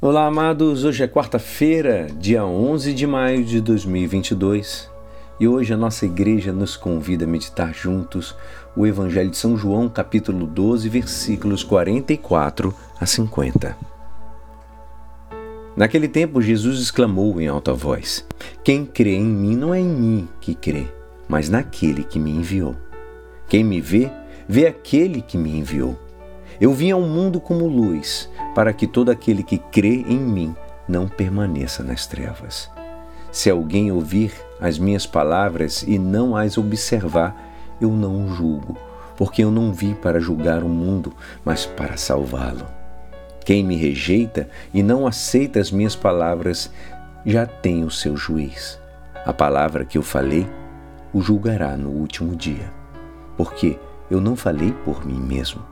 Olá, amados. Hoje é quarta-feira, dia 11 de maio de 2022, e hoje a nossa igreja nos convida a meditar juntos o Evangelho de São João, capítulo 12, versículos 44 a 50. Naquele tempo, Jesus exclamou em alta voz: Quem crê em mim não é em mim que crê, mas naquele que me enviou. Quem me vê, vê aquele que me enviou. Eu vim ao mundo como luz para que todo aquele que crê em mim não permaneça nas trevas. Se alguém ouvir as minhas palavras e não as observar, eu não o julgo, porque eu não vim para julgar o mundo, mas para salvá-lo. Quem me rejeita e não aceita as minhas palavras já tem o seu juiz. A palavra que eu falei o julgará no último dia, porque eu não falei por mim mesmo,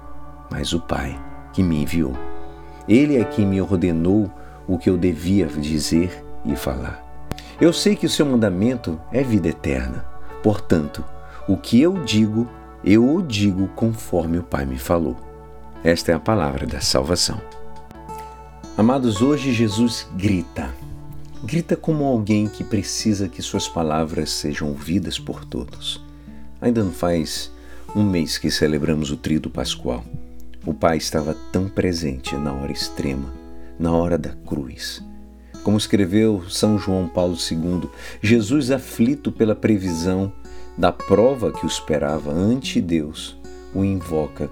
mas o Pai que me enviou. Ele é quem me ordenou o que eu devia dizer e falar. Eu sei que o seu mandamento é vida eterna. Portanto, o que eu digo, eu o digo conforme o Pai me falou. Esta é a palavra da salvação. Amados, hoje Jesus grita. Grita como alguém que precisa que suas palavras sejam ouvidas por todos. Ainda não faz um mês que celebramos o Tríduo Pascual. O Pai estava tão presente na hora extrema, na hora da cruz. Como escreveu São João Paulo II, Jesus, aflito pela previsão da prova que o esperava ante Deus, o invoca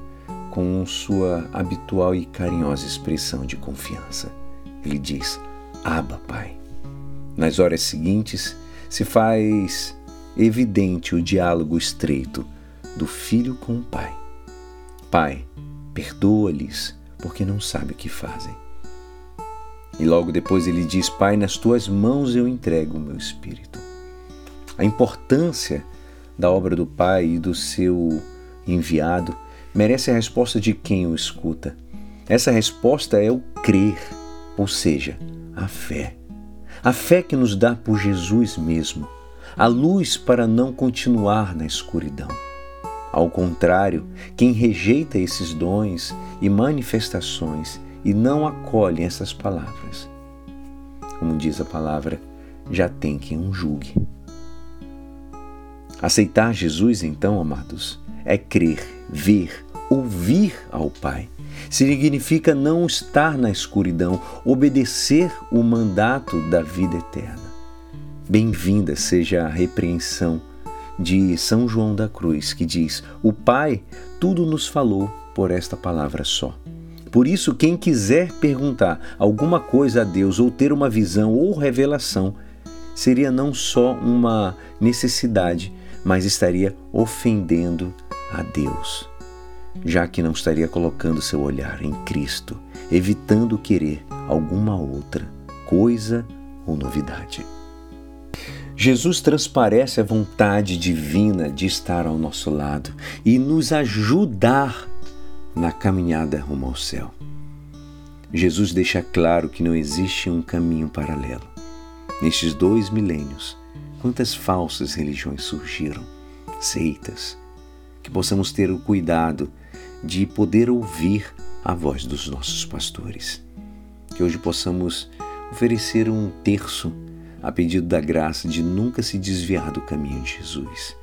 com sua habitual e carinhosa expressão de confiança. Ele diz: Aba, Pai. Nas horas seguintes, se faz evidente o diálogo estreito do filho com o Pai. Pai, Perdoa-lhes, porque não sabem o que fazem. E logo depois ele diz: Pai, nas tuas mãos eu entrego o meu espírito. A importância da obra do Pai e do seu enviado merece a resposta de quem o escuta. Essa resposta é o crer, ou seja, a fé. A fé que nos dá por Jesus mesmo, a luz para não continuar na escuridão. Ao contrário, quem rejeita esses dons e manifestações e não acolhe essas palavras, como diz a palavra, já tem quem o julgue. Aceitar Jesus, então, amados, é crer, ver, ouvir ao Pai. Significa não estar na escuridão, obedecer o mandato da vida eterna. Bem-vinda seja a repreensão de São João da Cruz, que diz: O Pai tudo nos falou por esta palavra só. Por isso, quem quiser perguntar alguma coisa a Deus ou ter uma visão ou revelação, seria não só uma necessidade, mas estaria ofendendo a Deus, já que não estaria colocando seu olhar em Cristo, evitando querer alguma outra coisa ou novidade. Jesus transparece a vontade divina de estar ao nosso lado e nos ajudar na caminhada rumo ao céu. Jesus deixa claro que não existe um caminho paralelo. Nestes dois milênios, quantas falsas religiões surgiram, seitas, que possamos ter o cuidado de poder ouvir a voz dos nossos pastores. Que hoje possamos oferecer um terço a pedido da graça de nunca se desviar do caminho de Jesus.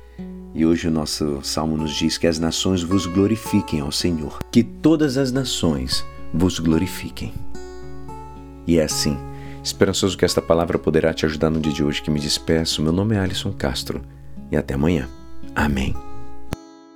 E hoje o nosso salmo nos diz que as nações vos glorifiquem ao Senhor, que todas as nações vos glorifiquem. E é assim, esperançoso que esta palavra poderá te ajudar no dia de hoje que me despeço. Meu nome é Alisson Castro e até amanhã. Amém.